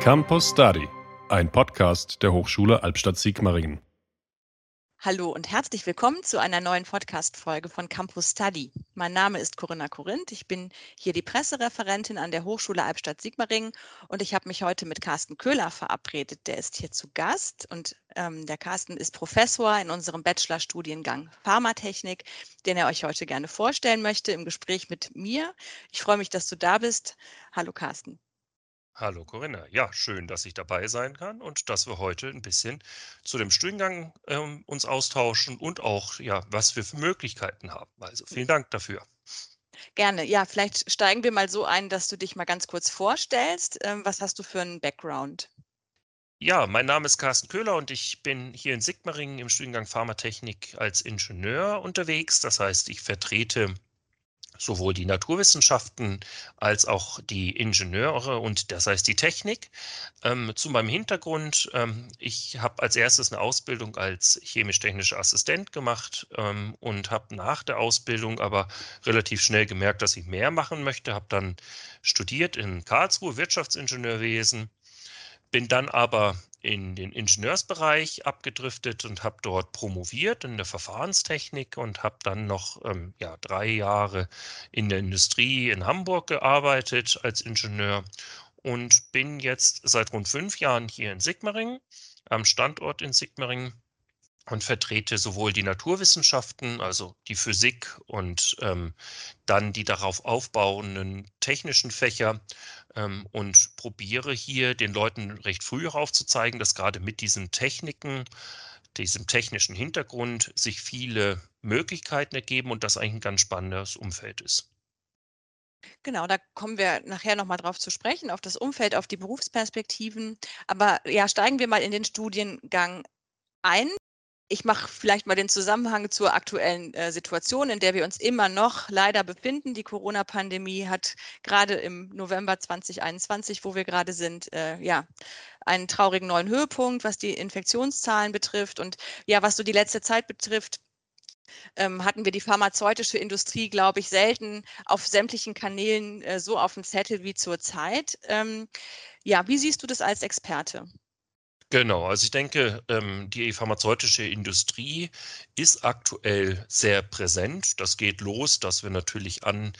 Campus Study, ein Podcast der Hochschule Albstadt-Sigmaringen. Hallo und herzlich willkommen zu einer neuen Podcast-Folge von Campus Study. Mein Name ist Corinna Korinth. Ich bin hier die Pressereferentin an der Hochschule Albstadt-Sigmaringen und ich habe mich heute mit Carsten Köhler verabredet. Der ist hier zu Gast und ähm, der Carsten ist Professor in unserem Bachelorstudiengang Pharmatechnik, den er euch heute gerne vorstellen möchte im Gespräch mit mir. Ich freue mich, dass du da bist. Hallo Carsten. Hallo Corinna. Ja, schön, dass ich dabei sein kann und dass wir heute ein bisschen zu dem Studiengang ähm, uns austauschen und auch, ja, was wir für Möglichkeiten haben. Also vielen Dank dafür. Gerne. Ja, vielleicht steigen wir mal so ein, dass du dich mal ganz kurz vorstellst. Ähm, was hast du für einen Background? Ja, mein Name ist Carsten Köhler und ich bin hier in Sigmaringen im Studiengang Pharmatechnik als Ingenieur unterwegs. Das heißt, ich vertrete sowohl die Naturwissenschaften als auch die Ingenieure und das heißt die Technik. Ähm, zu meinem Hintergrund, ähm, ich habe als erstes eine Ausbildung als chemisch-technischer Assistent gemacht ähm, und habe nach der Ausbildung aber relativ schnell gemerkt, dass ich mehr machen möchte, habe dann studiert in Karlsruhe Wirtschaftsingenieurwesen, bin dann aber in den Ingenieursbereich abgedriftet und habe dort promoviert in der Verfahrenstechnik und habe dann noch ähm, ja, drei Jahre in der Industrie in Hamburg gearbeitet als Ingenieur und bin jetzt seit rund fünf Jahren hier in Sigmaringen, am Standort in Sigmaringen und vertrete sowohl die Naturwissenschaften, also die Physik und ähm, dann die darauf aufbauenden technischen Fächer ähm, und probiere hier den Leuten recht früh aufzuzeigen, dass gerade mit diesen Techniken, diesem technischen Hintergrund sich viele Möglichkeiten ergeben und das eigentlich ein ganz spannendes Umfeld ist. Genau, da kommen wir nachher nochmal drauf zu sprechen, auf das Umfeld, auf die Berufsperspektiven. Aber ja, steigen wir mal in den Studiengang ein. Ich mache vielleicht mal den Zusammenhang zur aktuellen äh, Situation, in der wir uns immer noch leider befinden. Die Corona-Pandemie hat gerade im November 2021, wo wir gerade sind, äh, ja, einen traurigen neuen Höhepunkt, was die Infektionszahlen betrifft. Und ja, was so die letzte Zeit betrifft, ähm, hatten wir die pharmazeutische Industrie, glaube ich, selten auf sämtlichen Kanälen äh, so auf dem Zettel wie zurzeit. Ähm, ja, wie siehst du das als Experte? Genau, also ich denke, ähm, die pharmazeutische Industrie ist aktuell sehr präsent. Das geht los, dass wir natürlich an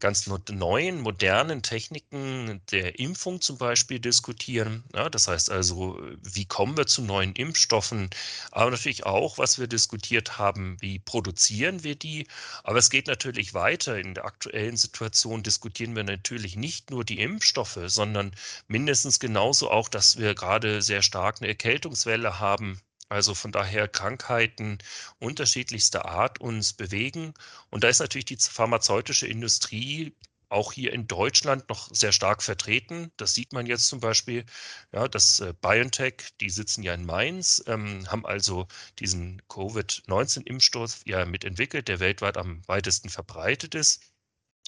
ganz neuen, modernen Techniken der Impfung zum Beispiel diskutieren. Ja, das heißt also, wie kommen wir zu neuen Impfstoffen? Aber natürlich auch, was wir diskutiert haben, wie produzieren wir die? Aber es geht natürlich weiter. In der aktuellen Situation diskutieren wir natürlich nicht nur die Impfstoffe, sondern mindestens genauso auch, dass wir gerade sehr stark eine Erkältungswelle haben also von daher Krankheiten unterschiedlichster Art uns bewegen. Und da ist natürlich die pharmazeutische Industrie auch hier in Deutschland noch sehr stark vertreten. Das sieht man jetzt zum Beispiel, ja, das äh, BioNTech, die sitzen ja in Mainz, ähm, haben also diesen Covid-19-Impfstoff ja mitentwickelt, der weltweit am weitesten verbreitet ist.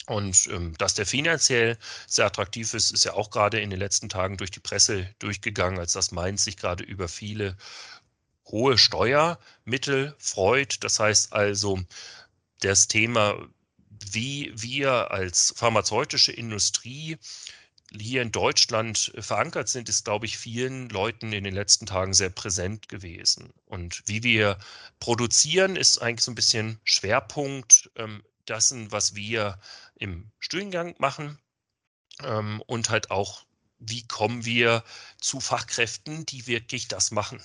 Und ähm, dass der finanziell sehr attraktiv ist, ist ja auch gerade in den letzten Tagen durch die Presse durchgegangen, als das Mainz sich gerade über viele hohe Steuermittel freut. Das heißt also, das Thema, wie wir als pharmazeutische Industrie hier in Deutschland verankert sind, ist, glaube ich, vielen Leuten in den letzten Tagen sehr präsent gewesen. Und wie wir produzieren, ist eigentlich so ein bisschen Schwerpunkt ähm, dessen, was wir im Studiengang machen. Ähm, und halt auch, wie kommen wir zu Fachkräften, die wirklich das machen.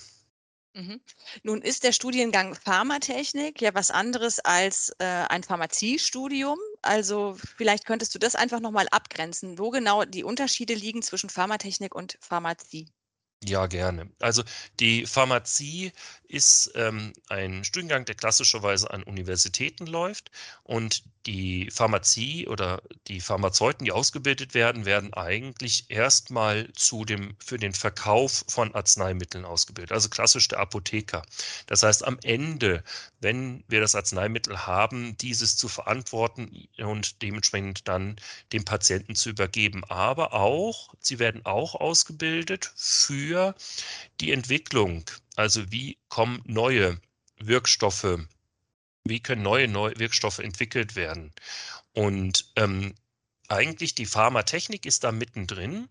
Mhm. Nun ist der Studiengang Pharmatechnik ja was anderes als äh, ein Pharmaziestudium. Also vielleicht könntest du das einfach nochmal abgrenzen, wo genau die Unterschiede liegen zwischen Pharmatechnik und Pharmazie. Ja, gerne. Also die Pharmazie ist ähm, ein Studiengang, der klassischerweise an Universitäten läuft. Und die Pharmazie oder die Pharmazeuten, die ausgebildet werden, werden eigentlich erstmal für den Verkauf von Arzneimitteln ausgebildet, also klassisch der Apotheker. Das heißt, am Ende, wenn wir das Arzneimittel haben, dieses zu verantworten und dementsprechend dann dem Patienten zu übergeben. Aber auch, sie werden auch ausgebildet für die Entwicklung also wie kommen neue Wirkstoffe, wie können neue, neue Wirkstoffe entwickelt werden? Und ähm, eigentlich die Pharmatechnik ist da mittendrin.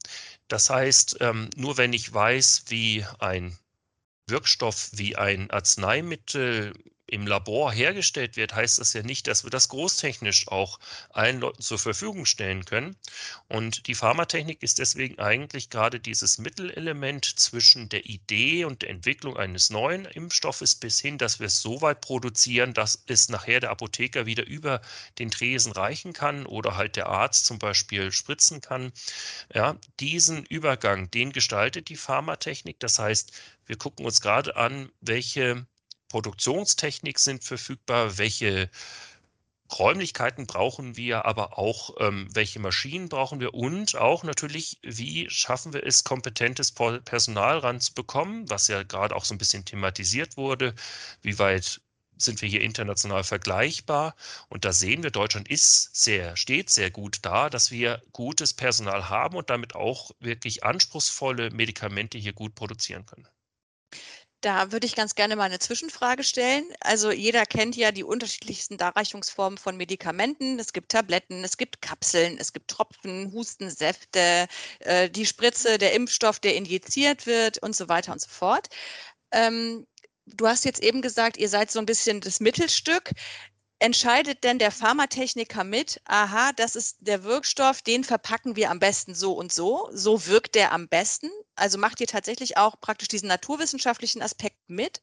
Das heißt, ähm, nur wenn ich weiß, wie ein Wirkstoff, wie ein Arzneimittel im Labor hergestellt wird, heißt das ja nicht, dass wir das großtechnisch auch allen Leuten zur Verfügung stellen können. Und die Pharmatechnik ist deswegen eigentlich gerade dieses Mittelelement zwischen der Idee und der Entwicklung eines neuen Impfstoffes bis hin, dass wir es so weit produzieren, dass es nachher der Apotheker wieder über den Tresen reichen kann oder halt der Arzt zum Beispiel spritzen kann. Ja, diesen Übergang, den gestaltet die Pharmatechnik. Das heißt, wir gucken uns gerade an, welche Produktionstechnik sind verfügbar, welche Räumlichkeiten brauchen wir, aber auch ähm, welche Maschinen brauchen wir und auch natürlich, wie schaffen wir es, kompetentes Personal ranzubekommen, was ja gerade auch so ein bisschen thematisiert wurde. Wie weit sind wir hier international vergleichbar? Und da sehen wir, Deutschland ist sehr, steht sehr gut da, dass wir gutes Personal haben und damit auch wirklich anspruchsvolle Medikamente hier gut produzieren können. Da würde ich ganz gerne mal eine Zwischenfrage stellen. Also jeder kennt ja die unterschiedlichsten Darreichungsformen von Medikamenten. Es gibt Tabletten, es gibt Kapseln, es gibt Tropfen, Hustensäfte, äh, die Spritze, der Impfstoff, der injiziert wird und so weiter und so fort. Ähm, du hast jetzt eben gesagt, ihr seid so ein bisschen das Mittelstück entscheidet denn der Pharmatechniker mit, aha, das ist der Wirkstoff, den verpacken wir am besten so und so, so wirkt der am besten? Also macht ihr tatsächlich auch praktisch diesen naturwissenschaftlichen Aspekt mit?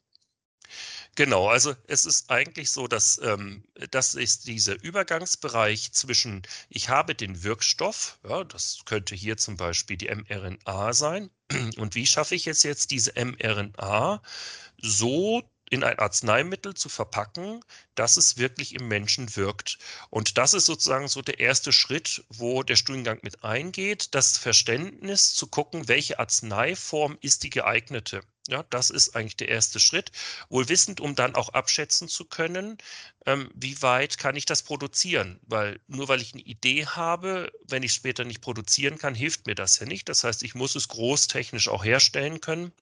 Genau, also es ist eigentlich so, dass ähm, das ist dieser Übergangsbereich zwischen, ich habe den Wirkstoff, ja, das könnte hier zum Beispiel die mRNA sein, und wie schaffe ich es jetzt, diese mRNA so in ein Arzneimittel zu verpacken, dass es wirklich im Menschen wirkt. Und das ist sozusagen so der erste Schritt, wo der Studiengang mit eingeht, das Verständnis zu gucken, welche Arzneiform ist die geeignete. Ja, das ist eigentlich der erste Schritt. Wohl wissend, um dann auch abschätzen zu können, ähm, wie weit kann ich das produzieren? Weil nur weil ich eine Idee habe, wenn ich später nicht produzieren kann, hilft mir das ja nicht. Das heißt, ich muss es großtechnisch auch herstellen können.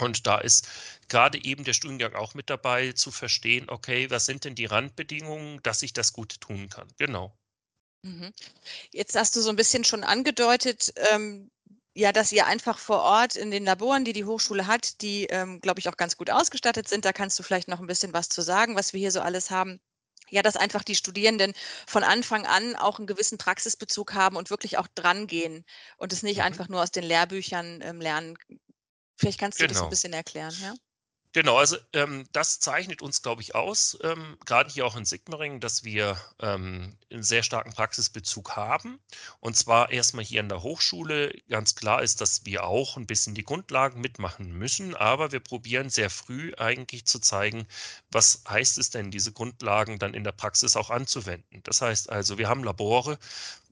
Und da ist gerade eben der Studiengang auch mit dabei, zu verstehen, okay, was sind denn die Randbedingungen, dass ich das gut tun kann. Genau. Mhm. Jetzt hast du so ein bisschen schon angedeutet, ähm, ja, dass ihr einfach vor Ort in den Laboren, die die Hochschule hat, die, ähm, glaube ich, auch ganz gut ausgestattet sind. Da kannst du vielleicht noch ein bisschen was zu sagen, was wir hier so alles haben. Ja, dass einfach die Studierenden von Anfang an auch einen gewissen Praxisbezug haben und wirklich auch drangehen und es nicht mhm. einfach nur aus den Lehrbüchern ähm, lernen Vielleicht kannst du genau. das ein bisschen erklären, ja? Genau, also ähm, das zeichnet uns, glaube ich, aus, ähm, gerade hier auch in Sigmaringen, dass wir ähm, einen sehr starken Praxisbezug haben. Und zwar erstmal hier an der Hochschule. Ganz klar ist, dass wir auch ein bisschen die Grundlagen mitmachen müssen, aber wir probieren sehr früh eigentlich zu zeigen, was heißt es denn, diese Grundlagen dann in der Praxis auch anzuwenden. Das heißt also, wir haben Labore,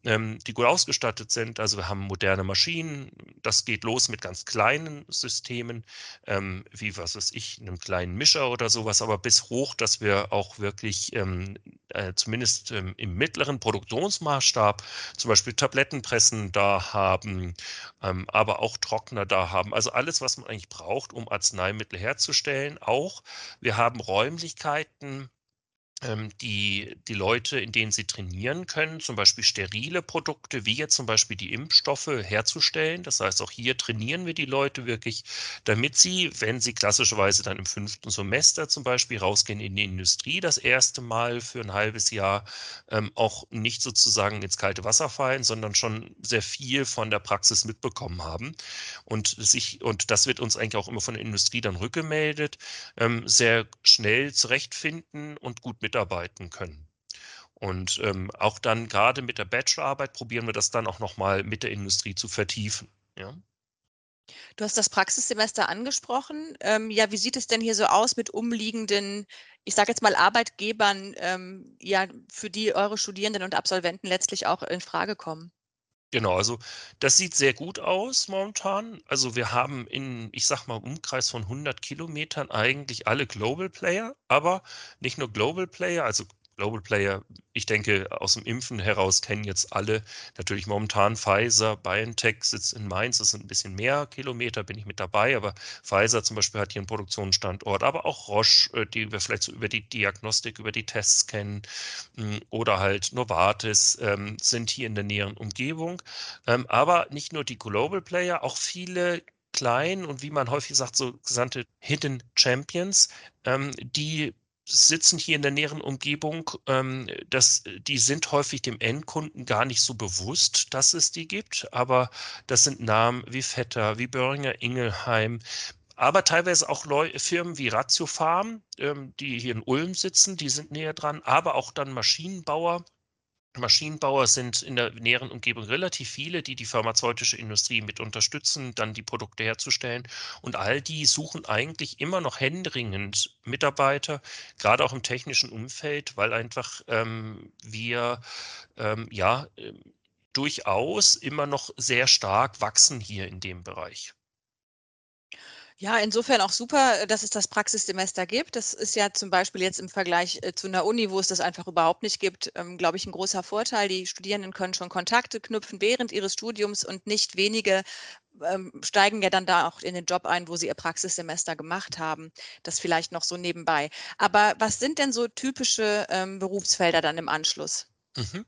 ähm, die gut ausgestattet sind. Also wir haben moderne Maschinen. Das geht los mit ganz kleinen Systemen, ähm, wie was weiß ich, einem kleinen Mischer oder sowas, aber bis hoch, dass wir auch wirklich ähm, äh, zumindest ähm, im mittleren Produktionsmaßstab zum Beispiel Tablettenpressen da haben, ähm, aber auch Trockner da haben. Also alles, was man eigentlich braucht, um Arzneimittel herzustellen. Auch wir haben Räumlichkeiten, die, die Leute, in denen sie trainieren können, zum Beispiel sterile Produkte, wie jetzt zum Beispiel die Impfstoffe herzustellen. Das heißt, auch hier trainieren wir die Leute wirklich, damit sie, wenn sie klassischerweise dann im fünften Semester zum Beispiel rausgehen in die Industrie, das erste Mal für ein halbes Jahr ähm, auch nicht sozusagen ins kalte Wasser fallen, sondern schon sehr viel von der Praxis mitbekommen haben. Und, sich, und das wird uns eigentlich auch immer von der Industrie dann rückgemeldet, ähm, sehr schnell zurechtfinden und gut mitarbeiten können. Und ähm, auch dann gerade mit der Bachelorarbeit probieren wir das dann auch nochmal mit der Industrie zu vertiefen. Ja. Du hast das Praxissemester angesprochen. Ähm, ja, wie sieht es denn hier so aus mit umliegenden, ich sage jetzt mal Arbeitgebern, ähm, ja, für die eure Studierenden und Absolventen letztlich auch in Frage kommen? Genau, also das sieht sehr gut aus momentan. Also wir haben in, ich sag mal, Umkreis von 100 Kilometern eigentlich alle Global Player, aber nicht nur Global Player, also Global Player, ich denke, aus dem Impfen heraus kennen jetzt alle natürlich momentan Pfizer, BioNTech sitzt in Mainz, das sind ein bisschen mehr Kilometer, bin ich mit dabei, aber Pfizer zum Beispiel hat hier einen Produktionsstandort, aber auch Roche, äh, die wir vielleicht so über die Diagnostik, über die Tests kennen, hm, oder halt Novartis ähm, sind hier in der näheren Umgebung. Ähm, aber nicht nur die Global Player, auch viele klein und wie man häufig sagt, so gesandte Hidden Champions, ähm, die sitzen hier in der näheren Umgebung, ähm, das, die sind häufig dem Endkunden gar nicht so bewusst, dass es die gibt, aber das sind Namen wie Vetter, wie Böhringer Ingelheim, aber teilweise auch Leu Firmen wie Ratiofarm, ähm, die hier in Ulm sitzen, die sind näher dran, aber auch dann Maschinenbauer, Maschinenbauer sind in der näheren Umgebung relativ viele, die die pharmazeutische Industrie mit unterstützen, dann die Produkte herzustellen. Und all die suchen eigentlich immer noch händeringend Mitarbeiter, gerade auch im technischen Umfeld, weil einfach ähm, wir ähm, ja äh, durchaus immer noch sehr stark wachsen hier in dem Bereich. Ja, insofern auch super, äh, dass es das Praxissemester gibt. Das ist ja zum Beispiel jetzt im Vergleich äh, zu einer Uni, wo es das einfach überhaupt nicht gibt, ähm, glaube ich, ein großer Vorteil. Die Studierenden können schon Kontakte knüpfen während ihres Studiums und nicht wenige ähm, steigen ja dann da auch in den Job ein, wo sie ihr Praxissemester gemacht haben. Das vielleicht noch so nebenbei. Aber was sind denn so typische ähm, Berufsfelder dann im Anschluss? Mhm.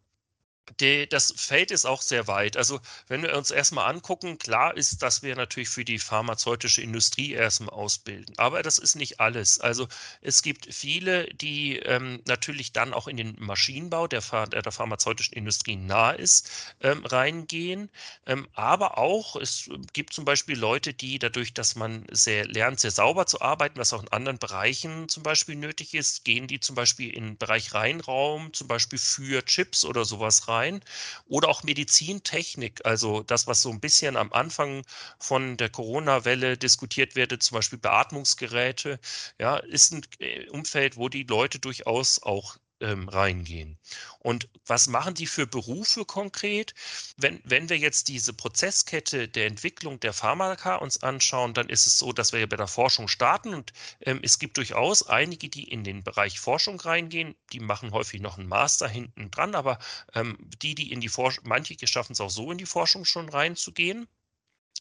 Die, das Feld ist auch sehr weit. Also wenn wir uns erstmal angucken, klar ist, dass wir natürlich für die pharmazeutische Industrie erstmal ausbilden. Aber das ist nicht alles. Also es gibt viele, die ähm, natürlich dann auch in den Maschinenbau, der, der, der pharmazeutischen Industrie nah ist, ähm, reingehen. Ähm, aber auch, es gibt zum Beispiel Leute, die dadurch, dass man sehr lernt, sehr sauber zu arbeiten, was auch in anderen Bereichen zum Beispiel nötig ist, gehen die zum Beispiel in den Bereich Reinraum, zum Beispiel für Chips oder sowas rein rein. Oder auch Medizintechnik, also das, was so ein bisschen am Anfang von der Corona-Welle diskutiert wird, zum Beispiel Beatmungsgeräte, ja, ist ein äh, Umfeld, wo die Leute durchaus auch ähm, reingehen. Und was machen die für Berufe konkret? Wenn, wenn wir jetzt diese Prozesskette der Entwicklung der Pharmaka uns anschauen, dann ist es so, dass wir bei der Forschung starten und ähm, es gibt durchaus einige, die in den Bereich Forschung reingehen, die machen häufig noch einen Master hinten dran, aber ähm, die, die in die Forschung, manche schaffen es auch so in die Forschung schon reinzugehen.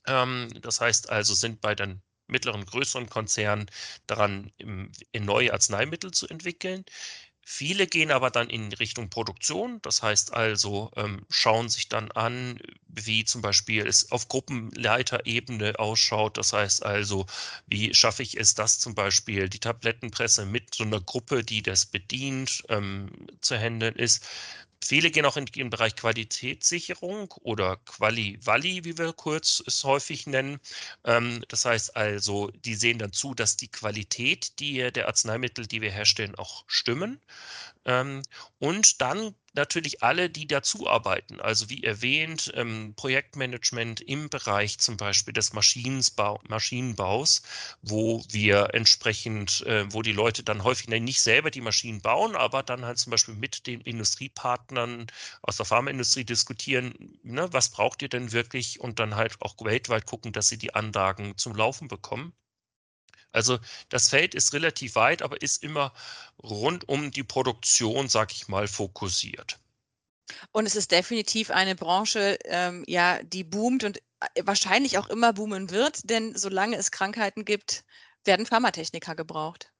Ähm, das heißt also, sind bei den mittleren, größeren Konzernen daran, neue Arzneimittel zu entwickeln. Viele gehen aber dann in Richtung Produktion, das heißt also, ähm, schauen sich dann an, wie zum Beispiel es auf Gruppenleiterebene ausschaut. Das heißt also, wie schaffe ich es, dass zum Beispiel die Tablettenpresse mit so einer Gruppe, die das bedient, ähm, zu handeln ist. Viele gehen auch in den Bereich Qualitätssicherung oder Quali-Vali, wie wir kurz es häufig nennen. Ähm, das heißt also, die sehen dann zu, dass die Qualität die, der Arzneimittel, die wir herstellen, auch stimmen. Ähm, und dann natürlich alle, die dazu arbeiten. Also wie erwähnt, ähm, Projektmanagement im Bereich zum Beispiel des Maschinenbau, Maschinenbaus, wo wir entsprechend, äh, wo die Leute dann häufig nicht selber die Maschinen bauen, aber dann halt zum Beispiel mit den Industriepartnern aus der Pharmaindustrie diskutieren, ne, was braucht ihr denn wirklich und dann halt auch weltweit gucken, dass sie die Anlagen zum Laufen bekommen. Also das Feld ist relativ weit, aber ist immer rund um die Produktion, sag ich mal, fokussiert. Und es ist definitiv eine Branche, ähm, ja, die boomt und äh, wahrscheinlich auch immer boomen wird, denn solange es Krankheiten gibt, werden Pharmatechniker gebraucht.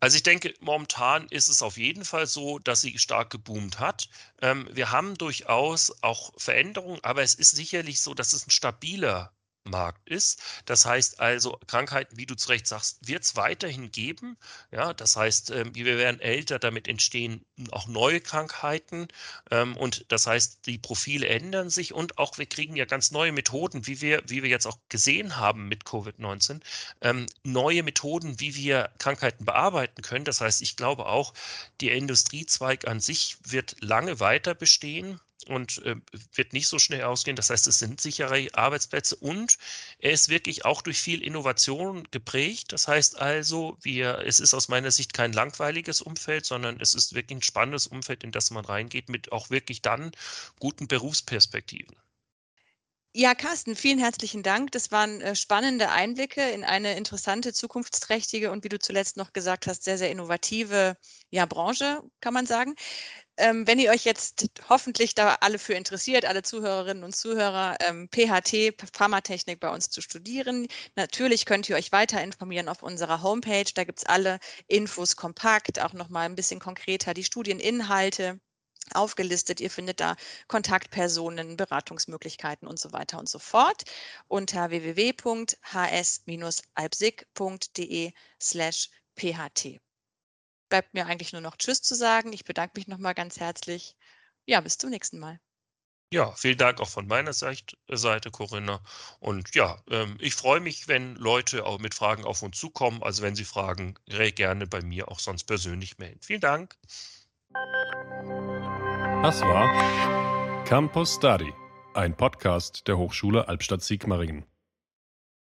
Also ich denke, momentan ist es auf jeden Fall so, dass sie stark geboomt hat. Ähm, wir haben durchaus auch Veränderungen, aber es ist sicherlich so, dass es ein stabiler Markt ist. Das heißt also, Krankheiten, wie du zu Recht sagst, wird es weiterhin geben. Ja, das heißt, ähm, wir werden älter, damit entstehen auch neue Krankheiten. Ähm, und das heißt, die Profile ändern sich und auch wir kriegen ja ganz neue Methoden, wie wir, wie wir jetzt auch gesehen haben mit Covid-19, ähm, neue Methoden, wie wir Krankheiten bearbeiten können. Das heißt, ich glaube auch, der Industriezweig an sich wird lange weiter bestehen und äh, wird nicht so schnell ausgehen. Das heißt, es sind sichere Arbeitsplätze und er ist wirklich auch durch viel Innovation geprägt. Das heißt also, wir, es ist aus meiner Sicht kein langweiliges Umfeld, sondern es ist wirklich ein spannendes Umfeld, in das man reingeht, mit auch wirklich dann guten Berufsperspektiven. Ja, Carsten, vielen herzlichen Dank. Das waren äh, spannende Einblicke in eine interessante, zukunftsträchtige und wie du zuletzt noch gesagt hast, sehr, sehr innovative ja, Branche, kann man sagen. Ähm, wenn ihr euch jetzt hoffentlich da alle für interessiert, alle Zuhörerinnen und Zuhörer, ähm, PHT, Pharmatechnik bei uns zu studieren, natürlich könnt ihr euch weiter informieren auf unserer Homepage. Da gibt es alle Infos kompakt, auch nochmal ein bisschen konkreter die Studieninhalte aufgelistet. Ihr findet da Kontaktpersonen, Beratungsmöglichkeiten und so weiter und so fort unter www.hs-alpsig.de slash pht. Bleibt mir eigentlich nur noch Tschüss zu sagen. Ich bedanke mich nochmal ganz herzlich. Ja, bis zum nächsten Mal. Ja, vielen Dank auch von meiner Seite, Corinna. Und ja, ähm, ich freue mich, wenn Leute auch mit Fragen auf uns zukommen. Also wenn Sie Fragen, gerne bei mir auch sonst persönlich melden. Vielen Dank. Das war Campus Study, ein Podcast der Hochschule Albstadt-Sigmaringen.